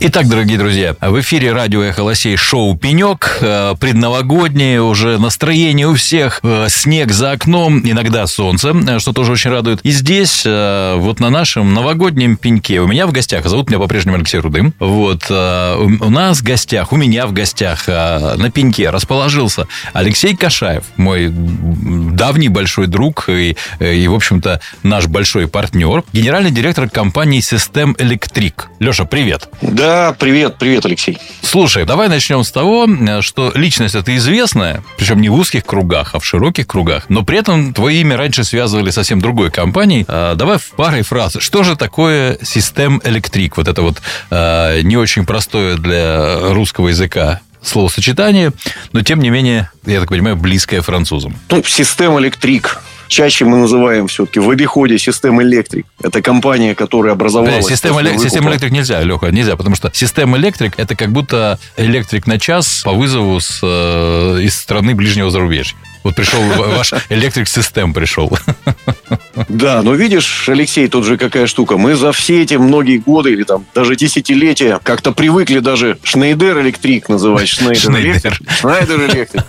Итак, дорогие друзья, в эфире радио «Эхо Лосей» шоу «Пенек». Э, Предновогоднее уже настроение у всех. Э, Снег за окном, иногда солнце, э, что тоже очень радует. И здесь, вот на нашем новогоднем пеньке, у меня в гостях, зовут меня по-прежнему Алексей Рудым, вот, у нас в гостях, у меня в гостях на пеньке расположился Алексей Кашаев, мой давний большой друг и, и в общем-то, наш большой партнер, генеральный директор компании System Electric. Леша, привет. Да, привет, привет, Алексей. Слушай, давай начнем с того, э, что личность это известная, причем не в узких кругах, а в широких кругах, но при этом твое имя раньше связывали совсем другой компанией. А, Давай в парой фраз. Что же такое System Electric? Вот это вот э, не очень простое для русского языка словосочетание, но тем не менее, я так понимаю, близкое французам. Ну, система электрик. Чаще мы называем все-таки в обиходе система электрик. Это компания, которая образовалась... Система, элек- система электрик нельзя, Леха, нельзя, потому что система электрик это как будто электрик на час по вызову с, э, из страны ближнего зарубежья. Вот пришел ва- ваш электрик систем пришел. Да, но видишь, Алексей, тут же какая штука. Мы за все эти многие годы или там даже десятилетия как-то привыкли даже Шнейдер Электрик называть. Шнейдер Шнейдер. Электрик. Шнайдер Электрик.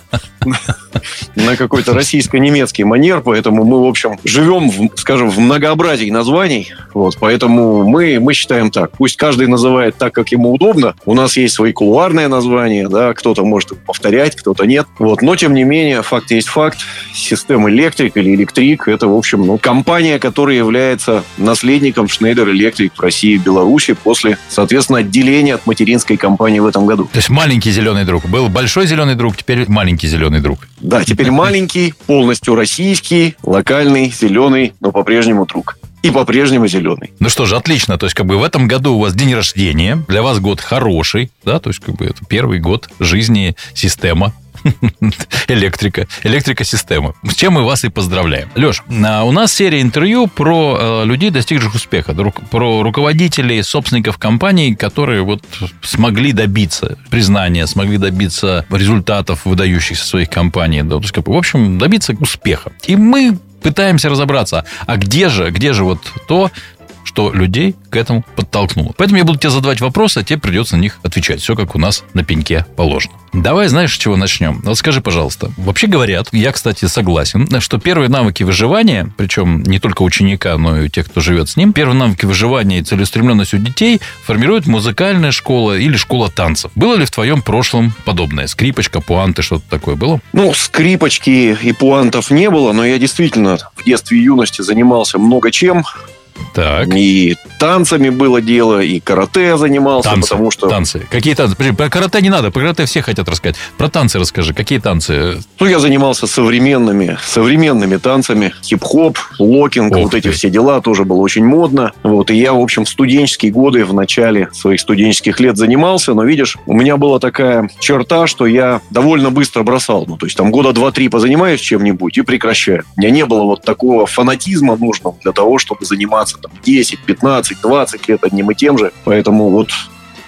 На какой-то российско-немецкий манер, поэтому мы, в общем, живем, в, скажем, в многообразии названий. Вот, поэтому мы, мы считаем так. Пусть каждый называет так, как ему удобно. У нас есть свои кулуарные названия, да, кто-то может повторять, кто-то нет. Вот, но, тем не менее, факт есть факт. Система Электрик или Электрик – это, в общем, ну, компания, которая является наследником Шнейдер Электрик в России и Беларуси после, соответственно, отделения от материнской компании в этом году. То есть маленький зеленый друг. Был большой зеленый друг, теперь маленький зеленый друг. Да, теперь маленький, полностью российский, локальный, зеленый, но по-прежнему друг. И по-прежнему зеленый. Ну что же, отлично. То есть, как бы в этом году у вас день рождения. Для вас год хороший, да, то есть, как бы это первый год жизни система электрика, электрика-система. С чем мы вас и поздравляем. Леш, а у нас серия интервью про э, людей, достигших успеха, про руководителей, собственников компаний, которые вот смогли добиться признания, смогли добиться результатов выдающихся своих компаний, в общем, добиться успеха. И мы пытаемся разобраться, а где же, где же вот то, что людей к этому подтолкнуло. Поэтому я буду тебе задавать вопросы, а тебе придется на них отвечать. Все как у нас на пеньке положено. Давай, знаешь, с чего начнем? Вот скажи, пожалуйста. Вообще говорят, я, кстати, согласен, что первые навыки выживания, причем не только ученика, но и тех, кто живет с ним, первые навыки выживания и целеустремленность у детей формирует музыкальная школа или школа танцев. Было ли в твоем прошлом подобное? Скрипочка, пуанты, что-то такое было? Ну, скрипочки и пуантов не было, но я действительно в детстве и юности занимался много чем. Так. И танцами было дело, и карате занимался, Танцы, потому что... танцы. Какие танцы? Про карате не надо, про карате все хотят рассказать. Про танцы расскажи. Какие танцы? Ну, я занимался современными, современными танцами. Хип-хоп, локинг, Ух вот эти ты. все дела тоже было очень модно. Вот, и я, в общем, в студенческие годы, в начале своих студенческих лет занимался. Но, видишь, у меня была такая черта, что я довольно быстро бросал. Ну, то есть, там, года два-три позанимаюсь чем-нибудь и прекращаю. У меня не было вот такого фанатизма нужного для того, чтобы заниматься там 10, 15, 20 лет одним и тем же. Поэтому вот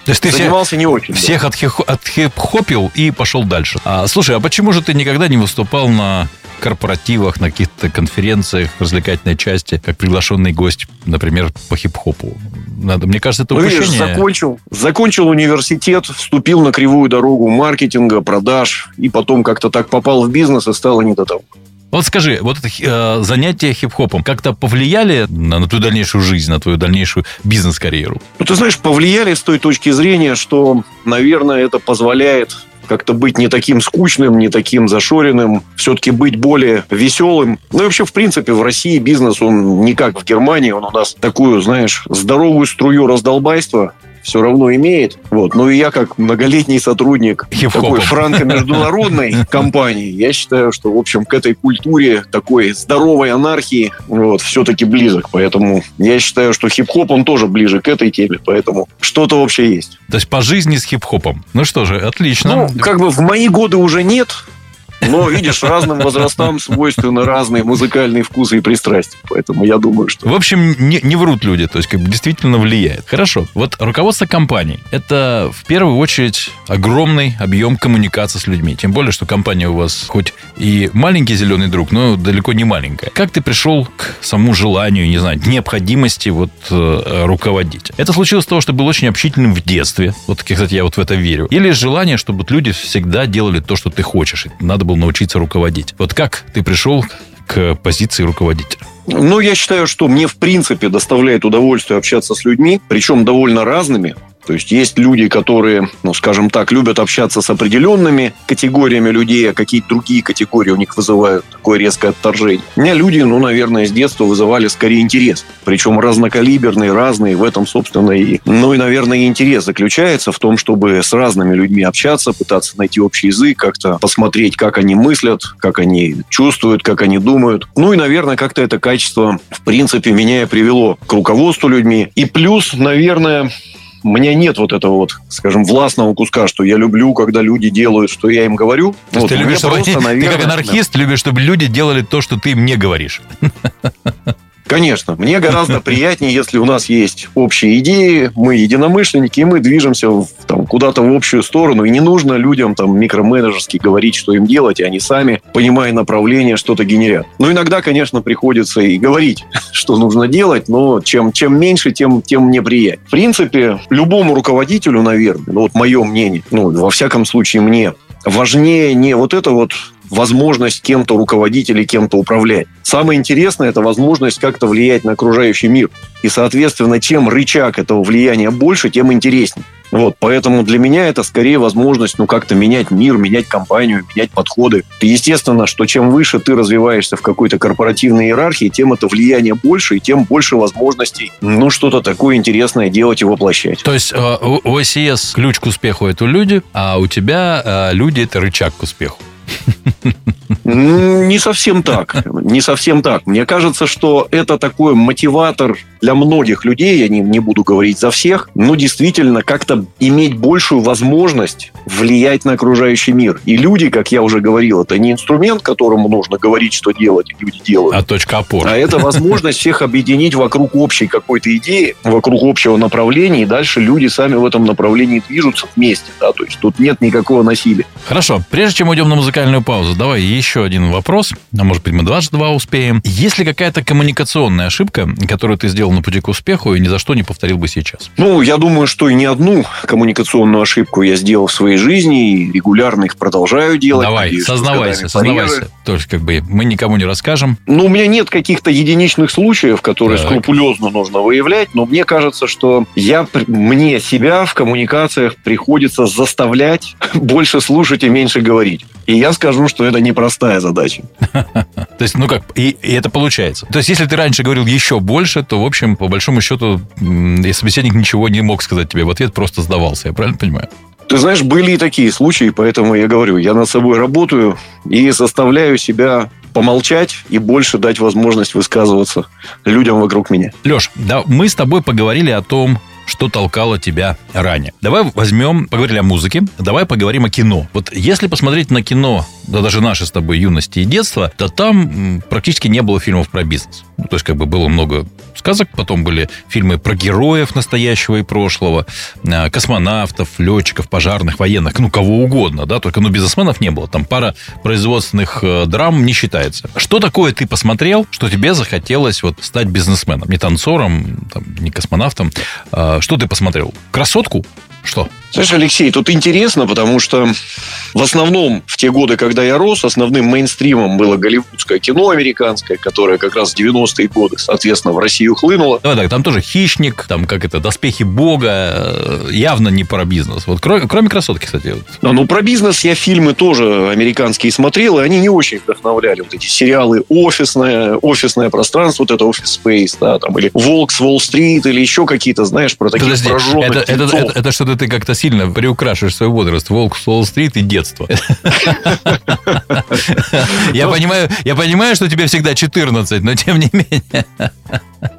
То есть ты занимался не очень. да. всех отхи- отхип-хопил и пошел дальше. А, слушай, а почему же ты никогда не выступал на корпоративах, на каких-то конференциях, развлекательной части, как приглашенный гость, например, по хип-хопу? Надо, мне кажется, это Ну, видишь, упущение. закончил, закончил университет, вступил на кривую дорогу маркетинга, продаж, и потом как-то так попал в бизнес и стало не до того. Вот скажи, вот это э, занятия хип-хопом как-то повлияли на, на твою дальнейшую жизнь, на твою дальнейшую бизнес-карьеру? Ну, ты знаешь, повлияли с той точки зрения, что, наверное, это позволяет как-то быть не таким скучным, не таким зашоренным, все-таки быть более веселым. Ну и вообще, в принципе, в России бизнес, он не как в Германии, он у нас такую, знаешь, здоровую струю раздолбайства все равно имеет. Вот. Ну и я, как многолетний сотрудник такой франко-международной компании, я считаю, что, в общем, к этой культуре такой здоровой анархии вот, все-таки близок. Поэтому я считаю, что хип-хоп, он тоже ближе к этой теме. Поэтому что-то вообще есть. То есть по жизни с хип-хопом. Ну что же, отлично. Ну, как бы в мои годы уже нет. Но, видишь, разным возрастам свойственны разные музыкальные вкусы и пристрастия. Поэтому я думаю, что... В общем, не, не врут люди, то есть как бы действительно влияет. Хорошо. Вот руководство компаний – это в первую очередь огромный объем коммуникации с людьми. Тем более, что компания у вас хоть и маленький зеленый друг, но далеко не маленькая. Как ты пришел к самому желанию, не знаю, необходимости вот э, руководить? Это случилось с того, что был очень общительным в детстве. Вот, кстати, я вот в это верю. Или желание, чтобы люди всегда делали то, что ты хочешь. Надо было научиться руководить. Вот как ты пришел к позиции руководителя? Ну, я считаю, что мне в принципе доставляет удовольствие общаться с людьми, причем довольно разными. То есть есть люди, которые, ну, скажем так, любят общаться с определенными категориями людей, а какие-то другие категории у них вызывают такое резкое отторжение. У меня люди, ну, наверное, с детства вызывали скорее интерес. Причем разнокалиберные, разные. В этом, собственно, и... Ну, и, наверное, интерес заключается в том, чтобы с разными людьми общаться, пытаться найти общий язык, как-то посмотреть, как они мыслят, как они чувствуют, как они думают. Ну, и, наверное, как-то это качество, в принципе, меня и привело к руководству людьми. И плюс, наверное, меня нет вот этого вот, скажем, властного куска, что я люблю, когда люди делают, что я им говорю. То вот, ты, любишь, чтобы просто, они, наверное, ты как анархист да. любишь, чтобы люди делали то, что ты им не говоришь. Конечно, мне гораздо приятнее, если у нас есть общие идеи, мы единомышленники, и мы движемся там, куда-то в общую сторону, и не нужно людям там микроменеджерски говорить, что им делать, и они сами, понимая направление, что-то генерят. Но иногда, конечно, приходится и говорить, что нужно делать, но чем, чем меньше, тем, тем мне приятнее. В принципе, любому руководителю, наверное, ну вот мое мнение, ну, во всяком случае мне, важнее не вот это вот возможность кем-то руководить или кем-то управлять. Самое интересное – это возможность как-то влиять на окружающий мир. И, соответственно, чем рычаг этого влияния больше, тем интереснее. Вот, поэтому для меня это скорее возможность, ну, как-то менять мир, менять компанию, менять подходы. Естественно, что чем выше ты развиваешься в какой-то корпоративной иерархии, тем это влияние больше, и тем больше возможностей, ну, что-то такое интересное делать и воплощать. То есть э, у ОСС ключ к успеху – это люди, а у тебя э, люди – это рычаг к успеху. Не совсем так. Не совсем так. Мне кажется, что это такой мотиватор для многих людей, я не, не буду говорить за всех, но действительно как-то иметь большую возможность влиять на окружающий мир. И люди, как я уже говорил, это не инструмент, которому нужно говорить, что делать, и люди делают. А точка опоры. А это возможность всех объединить вокруг общей какой-то идеи, вокруг общего направления, и дальше люди сами в этом направлении движутся вместе. Да? То есть тут нет никакого насилия. Хорошо. Прежде чем уйдем на музыкальную паузу, давай еще один вопрос. А может быть, мы дважды два успеем. Есть ли какая-то коммуникационная ошибка, которую ты сделал на пути к успеху и ни за что не повторил бы сейчас? Ну, я думаю, что и не одну коммуникационную ошибку я сделал в своей жизни, и регулярно их продолжаю делать. Давай, Надеюсь, сознавайся, сознавайся. То есть, как бы, мы никому не расскажем. Ну, у меня нет каких-то единичных случаев, которые так. скрупулезно нужно выявлять, но мне кажется, что я, мне себя в коммуникациях приходится заставлять больше слушать и меньше говорить. И я скажу, что это непростая задача. То есть, ну как, и, и это получается. То есть, если ты раньше говорил еще больше, то, в общем, по большому счету, собеседник ничего не мог сказать тебе в ответ, просто сдавался. Я правильно понимаю? Ты знаешь, были и такие случаи, поэтому я говорю, я над собой работаю и заставляю себя помолчать и больше дать возможность высказываться людям вокруг меня. Леш, да, мы с тобой поговорили о том, что толкало тебя ранее. Давай возьмем, поговорили о музыке, давай поговорим о кино. Вот если посмотреть на кино, да даже наши с тобой юности и детства, то там практически не было фильмов про бизнес. Ну, то есть, как бы было много сказок, потом были фильмы про героев настоящего и прошлого, э, космонавтов, летчиков, пожарных, военных, ну, кого угодно, да, только, ну, бизнесменов не было. Там пара производственных э, драм не считается. Что такое ты посмотрел, что тебе захотелось вот стать бизнесменом? Не танцором, там, не космонавтом. А, что ты посмотрел? Красотку? Что? Знаешь, Алексей, тут интересно, потому что в основном в те годы, когда я рос, основным мейнстримом было голливудское кино американское, которое как раз в 90-е годы, соответственно, в Россию хлынуло. Да, да, там тоже «Хищник», там как это, «Доспехи Бога», э, явно не про бизнес. Вот кроме, кроме «Красотки», кстати. Вот. Да, ну, про бизнес я фильмы тоже американские смотрел, и они не очень вдохновляли. Вот эти сериалы «Офисное», «Офисное пространство», вот это «Офис Space», да, там, или «Волк с Уолл-стрит», или еще какие-то, знаешь, про таких Подожди, это, это, это, это что-то ты как-то сильно приукрашиваешь свой возраст. «Волк с Уолл-стрит» и детство. Я понимаю, я понимаю, что тебе всегда 14, но тем не менее.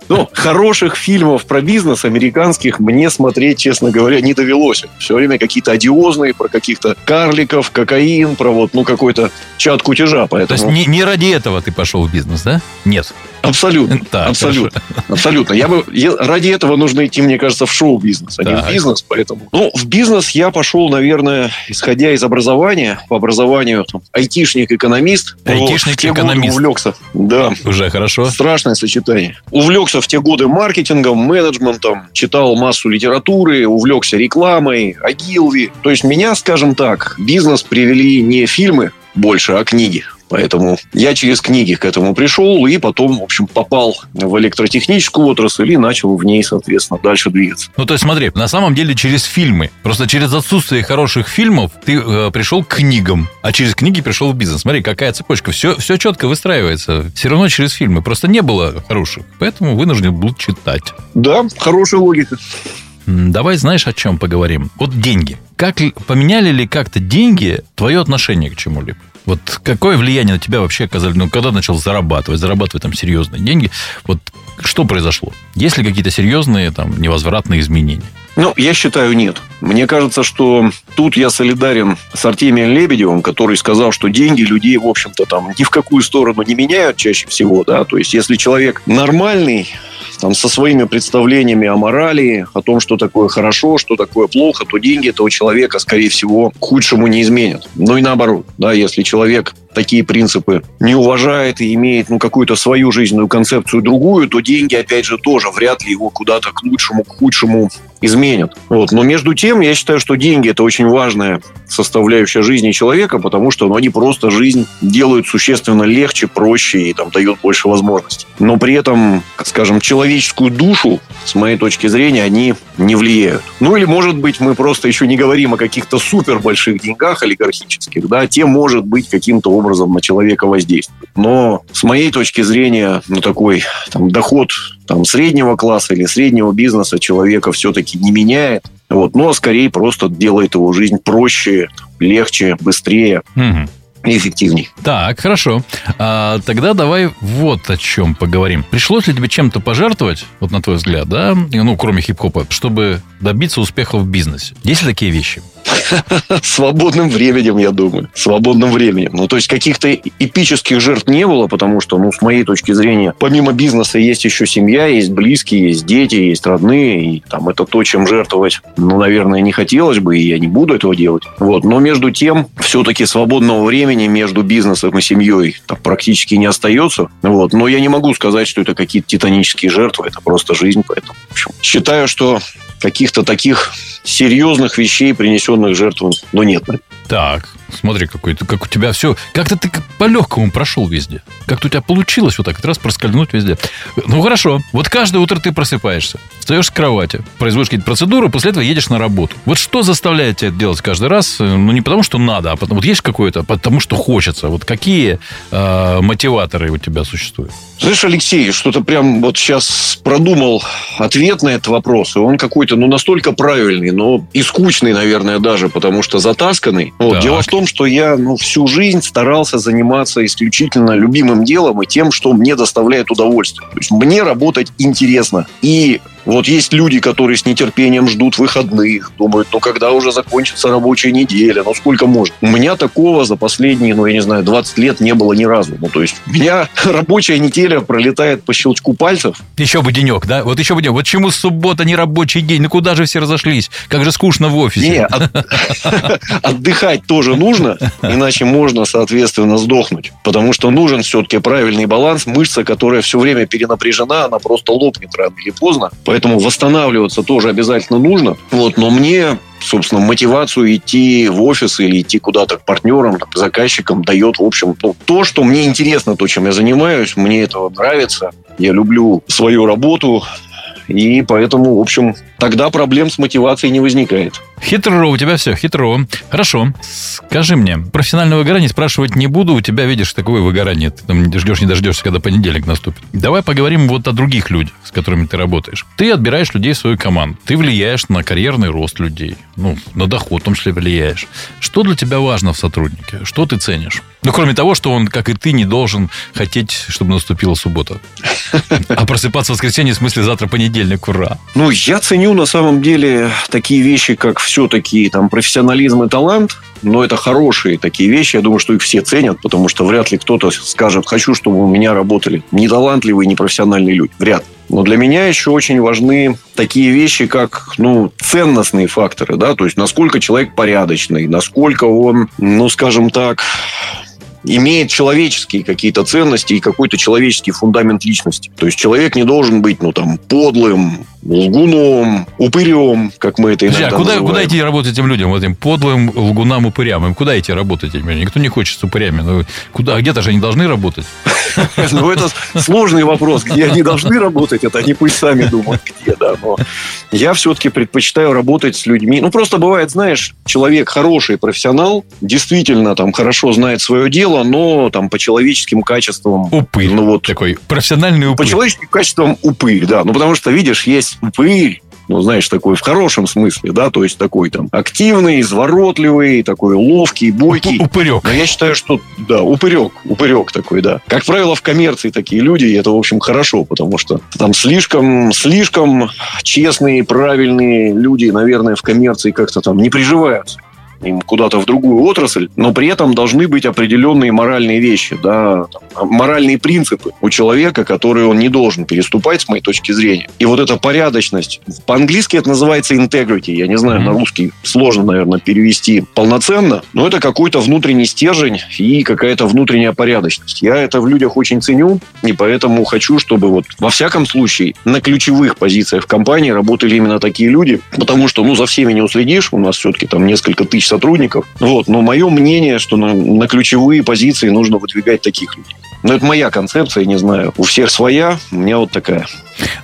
Ну, хороших фильмов про бизнес американских мне смотреть, честно говоря, не довелось. Все время какие-то одиозные про каких-то карликов, кокаин, про вот, ну, какой-то чат кутежа. Поэтому... То есть не, не ради этого ты пошел в бизнес, да? Нет. Абсолютно. Так, абсолютно. Хорошо. Абсолютно. Я бы, я, ради этого нужно идти, мне кажется, в шоу-бизнес, а так. не в бизнес. Поэтому. Ну, в бизнес я пошел, наверное, исходя из образования. По образованию там, айтишник-экономист. Айтишник-экономист. Увлекся. Да. Уже хорошо. Страшное сочетание. Увлекся в те годы маркетингом, менеджментом, читал массу литературы, увлекся рекламой, агилви. То есть меня, скажем так, бизнес привели не фильмы больше, а книги. Поэтому я через книги к этому пришел и потом, в общем, попал в электротехническую отрасль и начал в ней, соответственно, дальше двигаться. Ну, то есть, смотри, на самом деле через фильмы. Просто через отсутствие хороших фильмов ты э, пришел к книгам, а через книги пришел в бизнес. Смотри, какая цепочка. Все, все четко выстраивается. Все равно через фильмы. Просто не было хороших. Поэтому вынужден был читать. Да, хорошая логика. Давай знаешь, о чем поговорим? Вот деньги. Как поменяли ли как-то деньги твое отношение к чему-либо? Вот какое влияние на тебя вообще оказали? Ну, когда начал зарабатывать, зарабатывать там серьезные деньги, вот что произошло? Есть ли какие-то серьезные там невозвратные изменения? Ну, я считаю, нет. Мне кажется, что тут я солидарен с Артемием Лебедевым, который сказал, что деньги людей, в общем-то, там ни в какую сторону не меняют чаще всего, да, то есть если человек нормальный, там, со своими представлениями о морали, о том, что такое хорошо, что такое плохо, то деньги этого человека, скорее всего, к худшему не изменят. Ну и наоборот, да, если человек такие принципы не уважает и имеет ну, какую-то свою жизненную концепцию другую, то деньги, опять же, тоже вряд ли его куда-то к лучшему, к худшему изменят. Вот. Но между тем, я считаю, что деньги – это очень важная составляющая жизни человека, потому что ну, они просто жизнь делают существенно легче, проще и там, дают больше возможностей. Но при этом, скажем, человеческую душу, с моей точки зрения, они не влияют. Ну или, может быть, мы просто еще не говорим о каких-то супер больших деньгах олигархических, да, те, может быть, каким-то на человека воздействуют. Но с моей точки зрения, ну, такой там, доход там, среднего класса или среднего бизнеса человека все-таки не меняет. Вот, но скорее просто делает его жизнь проще, легче, быстрее. Угу и эффективней. Так, хорошо. А, тогда давай вот о чем поговорим. Пришлось ли тебе чем-то пожертвовать, вот на твой взгляд, да, ну, кроме хип-хопа, чтобы добиться успеха в бизнесе? Есть ли такие вещи? Свободным временем, я думаю. Свободным временем. Ну, то есть, каких-то эпических жертв не было, потому что, ну, с моей точки зрения, помимо бизнеса есть еще семья, есть близкие, есть дети, есть родные, и там это то, чем жертвовать, ну, наверное, не хотелось бы, и я не буду этого делать. Вот. Но между тем, все-таки свободного времени между бизнесом и семьей там практически не остается. Вот. Но я не могу сказать, что это какие-то титанические жертвы, это просто жизнь, поэтому, в общем, считаю, что каких-то таких серьезных вещей, принесенных жертвам, но нет. Так, смотри, какой ты, как у тебя все, как-то ты по-легкому прошел везде. Как-то у тебя получилось вот так раз проскользнуть везде. Ну, хорошо. Вот каждое утро ты просыпаешься, встаешь с кровати, производишь какие-то процедуры, после этого едешь на работу. Вот что заставляет тебя это делать каждый раз? Ну, не потому, что надо, а потому, вот есть какое-то, потому, что хочется. Вот какие э, мотиваторы у тебя существуют? Знаешь, Алексей, что-то прям вот сейчас продумал ответ на этот вопрос, и он какой-то, ну, настолько правильный, но и скучный, наверное, даже, потому что затасканный. Вот. Дело в том, что я ну, всю жизнь старался заниматься исключительно любимым делом и тем, что мне доставляет удовольствие. То есть мне работать интересно. И вот есть люди, которые с нетерпением ждут выходных, думают, ну когда уже закончится рабочая неделя, ну сколько можно. У меня такого за последние, ну я не знаю, 20 лет не было ни разу. Ну то есть у меня рабочая неделя пролетает по щелчку пальцев. Еще бы денек, да? Вот еще бы денек. Вот чему суббота не рабочий день? Ну куда же все разошлись? Как же скучно в офисе. Не, отдыхать тоже нужно, иначе можно, соответственно, сдохнуть. Потому что нужен все-таки правильный баланс. Мышца, которая все время перенапряжена, она просто лопнет рано или поздно. Поэтому восстанавливаться тоже обязательно нужно. Вот, но мне собственно, мотивацию идти в офис или идти куда-то к партнерам, к заказчикам дает, в общем, ну, то, что мне интересно, то, чем я занимаюсь, мне это нравится. Я люблю свою работу, и поэтому, в общем, тогда проблем с мотивацией не возникает. Хитро у тебя все, хитро. Хорошо. Скажи мне, профессиональное выгорание спрашивать не буду. У тебя, видишь, такое выгорание. Ты там ждешь, не дождешься, когда понедельник наступит. Давай поговорим вот о других людях, с которыми ты работаешь. Ты отбираешь людей в свою команду. Ты влияешь на карьерный рост людей. Ну, на доход в том числе влияешь. Что для тебя важно в сотруднике? Что ты ценишь? Ну, кроме того, что он, как и ты, не должен хотеть, чтобы наступила суббота. А просыпаться в воскресенье, в смысле, завтра понедельник, ура. Ну, я ценю на самом деле такие вещи, как все-таки там профессионализм и талант. Но это хорошие такие вещи. Я думаю, что их все ценят, потому что вряд ли кто-то скажет, хочу, чтобы у меня работали неталантливые, непрофессиональные люди. Вряд. Но для меня еще очень важны такие вещи, как ну, ценностные факторы. Да? То есть, насколько человек порядочный, насколько он, ну, скажем так, имеет человеческие какие-то ценности и какой-то человеческий фундамент личности. То есть человек не должен быть, ну, там, подлым, лгуном, упырем, как мы это иногда Друзья, куда, называем. куда идти работать этим людям, вот этим подлым лгунам, упырям? Им куда идти работать этим людям? Никто не хочет с упырями. Ну, куда? А где-то же они должны работать. Ну, это сложный вопрос. Где они должны работать, это они пусть сами думают, где, да. Но я все-таки предпочитаю работать с людьми. Ну, просто бывает, знаешь, человек хороший профессионал, действительно там хорошо знает свое дело, но там по человеческим качествам... Упырь. Ну, вот Такой профессиональный по упырь. человеческим качествам упырь, да. Ну, потому что, видишь, есть упырь, ну, знаешь, такой в хорошем смысле, да, то есть такой там активный, изворотливый, такой ловкий, бойкий. Упырек. Но я считаю, что, да, упырек, упырек такой, да. Как правило, в коммерции такие люди, и это, в общем, хорошо, потому что там слишком, слишком честные, правильные люди, наверное, в коммерции как-то там не приживаются им куда-то в другую отрасль, но при этом должны быть определенные моральные вещи, да, моральные принципы у человека, которые он не должен переступать, с моей точки зрения. И вот эта порядочность, по-английски это называется integrity, я не знаю, Мгм. на русский сложно, наверное, перевести полноценно, но это какой-то внутренний стержень и какая-то внутренняя порядочность. Я это в людях очень ценю, и поэтому хочу, чтобы вот во всяком случае на ключевых позициях в компании работали именно такие люди, потому что, ну, за всеми не уследишь, у нас все-таки там несколько тысяч сотрудников, вот, но мое мнение, что на, на ключевые позиции нужно выдвигать таких людей. Но это моя концепция, не знаю. У всех своя, у меня вот такая.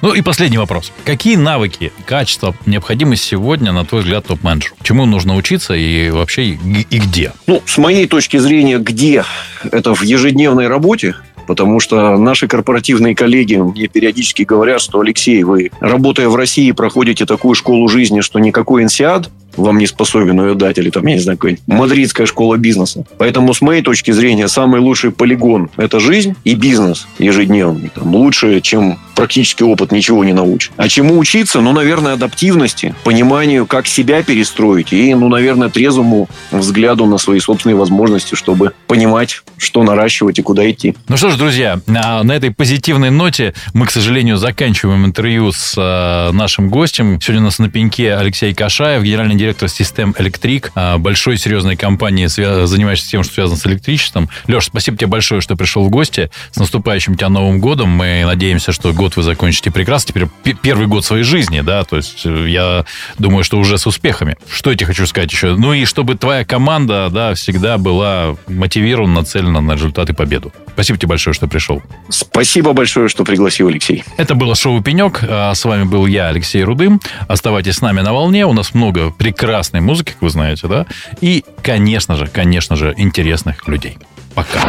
Ну и последний вопрос. Какие навыки, качества необходимы сегодня, на твой взгляд, топ-менеджеру? Чему нужно учиться и вообще и, и где? Ну, с моей точки зрения, где это в ежедневной работе, потому что наши корпоративные коллеги мне периодически говорят, что, Алексей, вы, работая в России, проходите такую школу жизни, что никакой инсиад вам не способен ее дать, или там, я не знаю, какая мадридская школа бизнеса. Поэтому, с моей точки зрения, самый лучший полигон – это жизнь и бизнес ежедневный. Там, лучше, чем практический опыт, ничего не научит. А чему учиться? Ну, наверное, адаптивности, пониманию, как себя перестроить, и, ну, наверное, трезвому взгляду на свои собственные возможности, чтобы понимать, что наращивать и куда идти. Ну что ж, друзья, на, на этой позитивной ноте мы, к сожалению, заканчиваем интервью с э, нашим гостем. Сегодня у нас на пеньке Алексей Кашаев, генеральный директор систем Электрик, э, большой серьезной компании, занимающейся тем, что связано с электричеством. Леш, спасибо тебе большое, что пришел в гости. С наступающим тебя Новым годом. Мы надеемся, что год вы закончите прекрасно. Теперь первый год своей жизни, да, то есть э, я думаю, что уже с успехами. Что я тебе хочу сказать еще? Ну и чтобы твоя команда, да, всегда была мотивирована, нацелена на результат и победу. Спасибо тебе большое, что пришел. Спасибо большое, что пригласил, Алексей. Это было шоу «Пенек». А С вами был я, Алексей Рудым. Оставайтесь с нами на волне. У нас много прекрасной музыки, как вы знаете, да? И, конечно же, конечно же, интересных людей. Пока.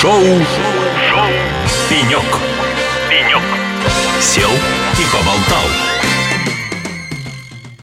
Шоу. Шоу. Пенек. Пенек. Сел и поболтал.